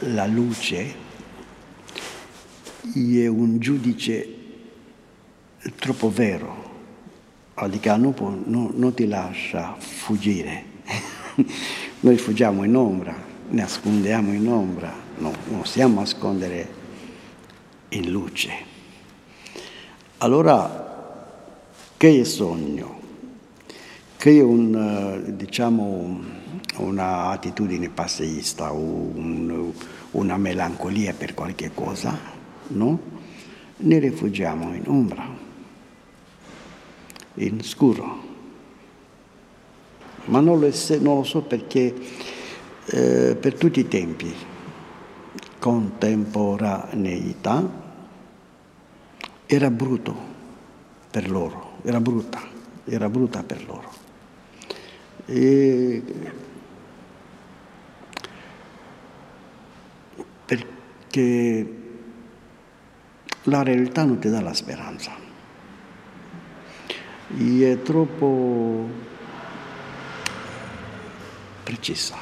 la luce è un giudice troppo vero, che non, può, non, non ti lascia fuggire. Noi fuggiamo in ombra, nascondiamo in ombra, no, non stiamo a nascondere in luce. Allora, che è sogno? Che è un, diciamo, un'attitudine passeista, un, una melancolia per qualche cosa, no? Ne rifugiamo in ombra, in scuro ma non lo, non lo so perché eh, per tutti i tempi, contemporaneità, era brutto per loro, era brutta, era brutta per loro. E perché la realtà non ti dà la speranza. E è troppo precisa.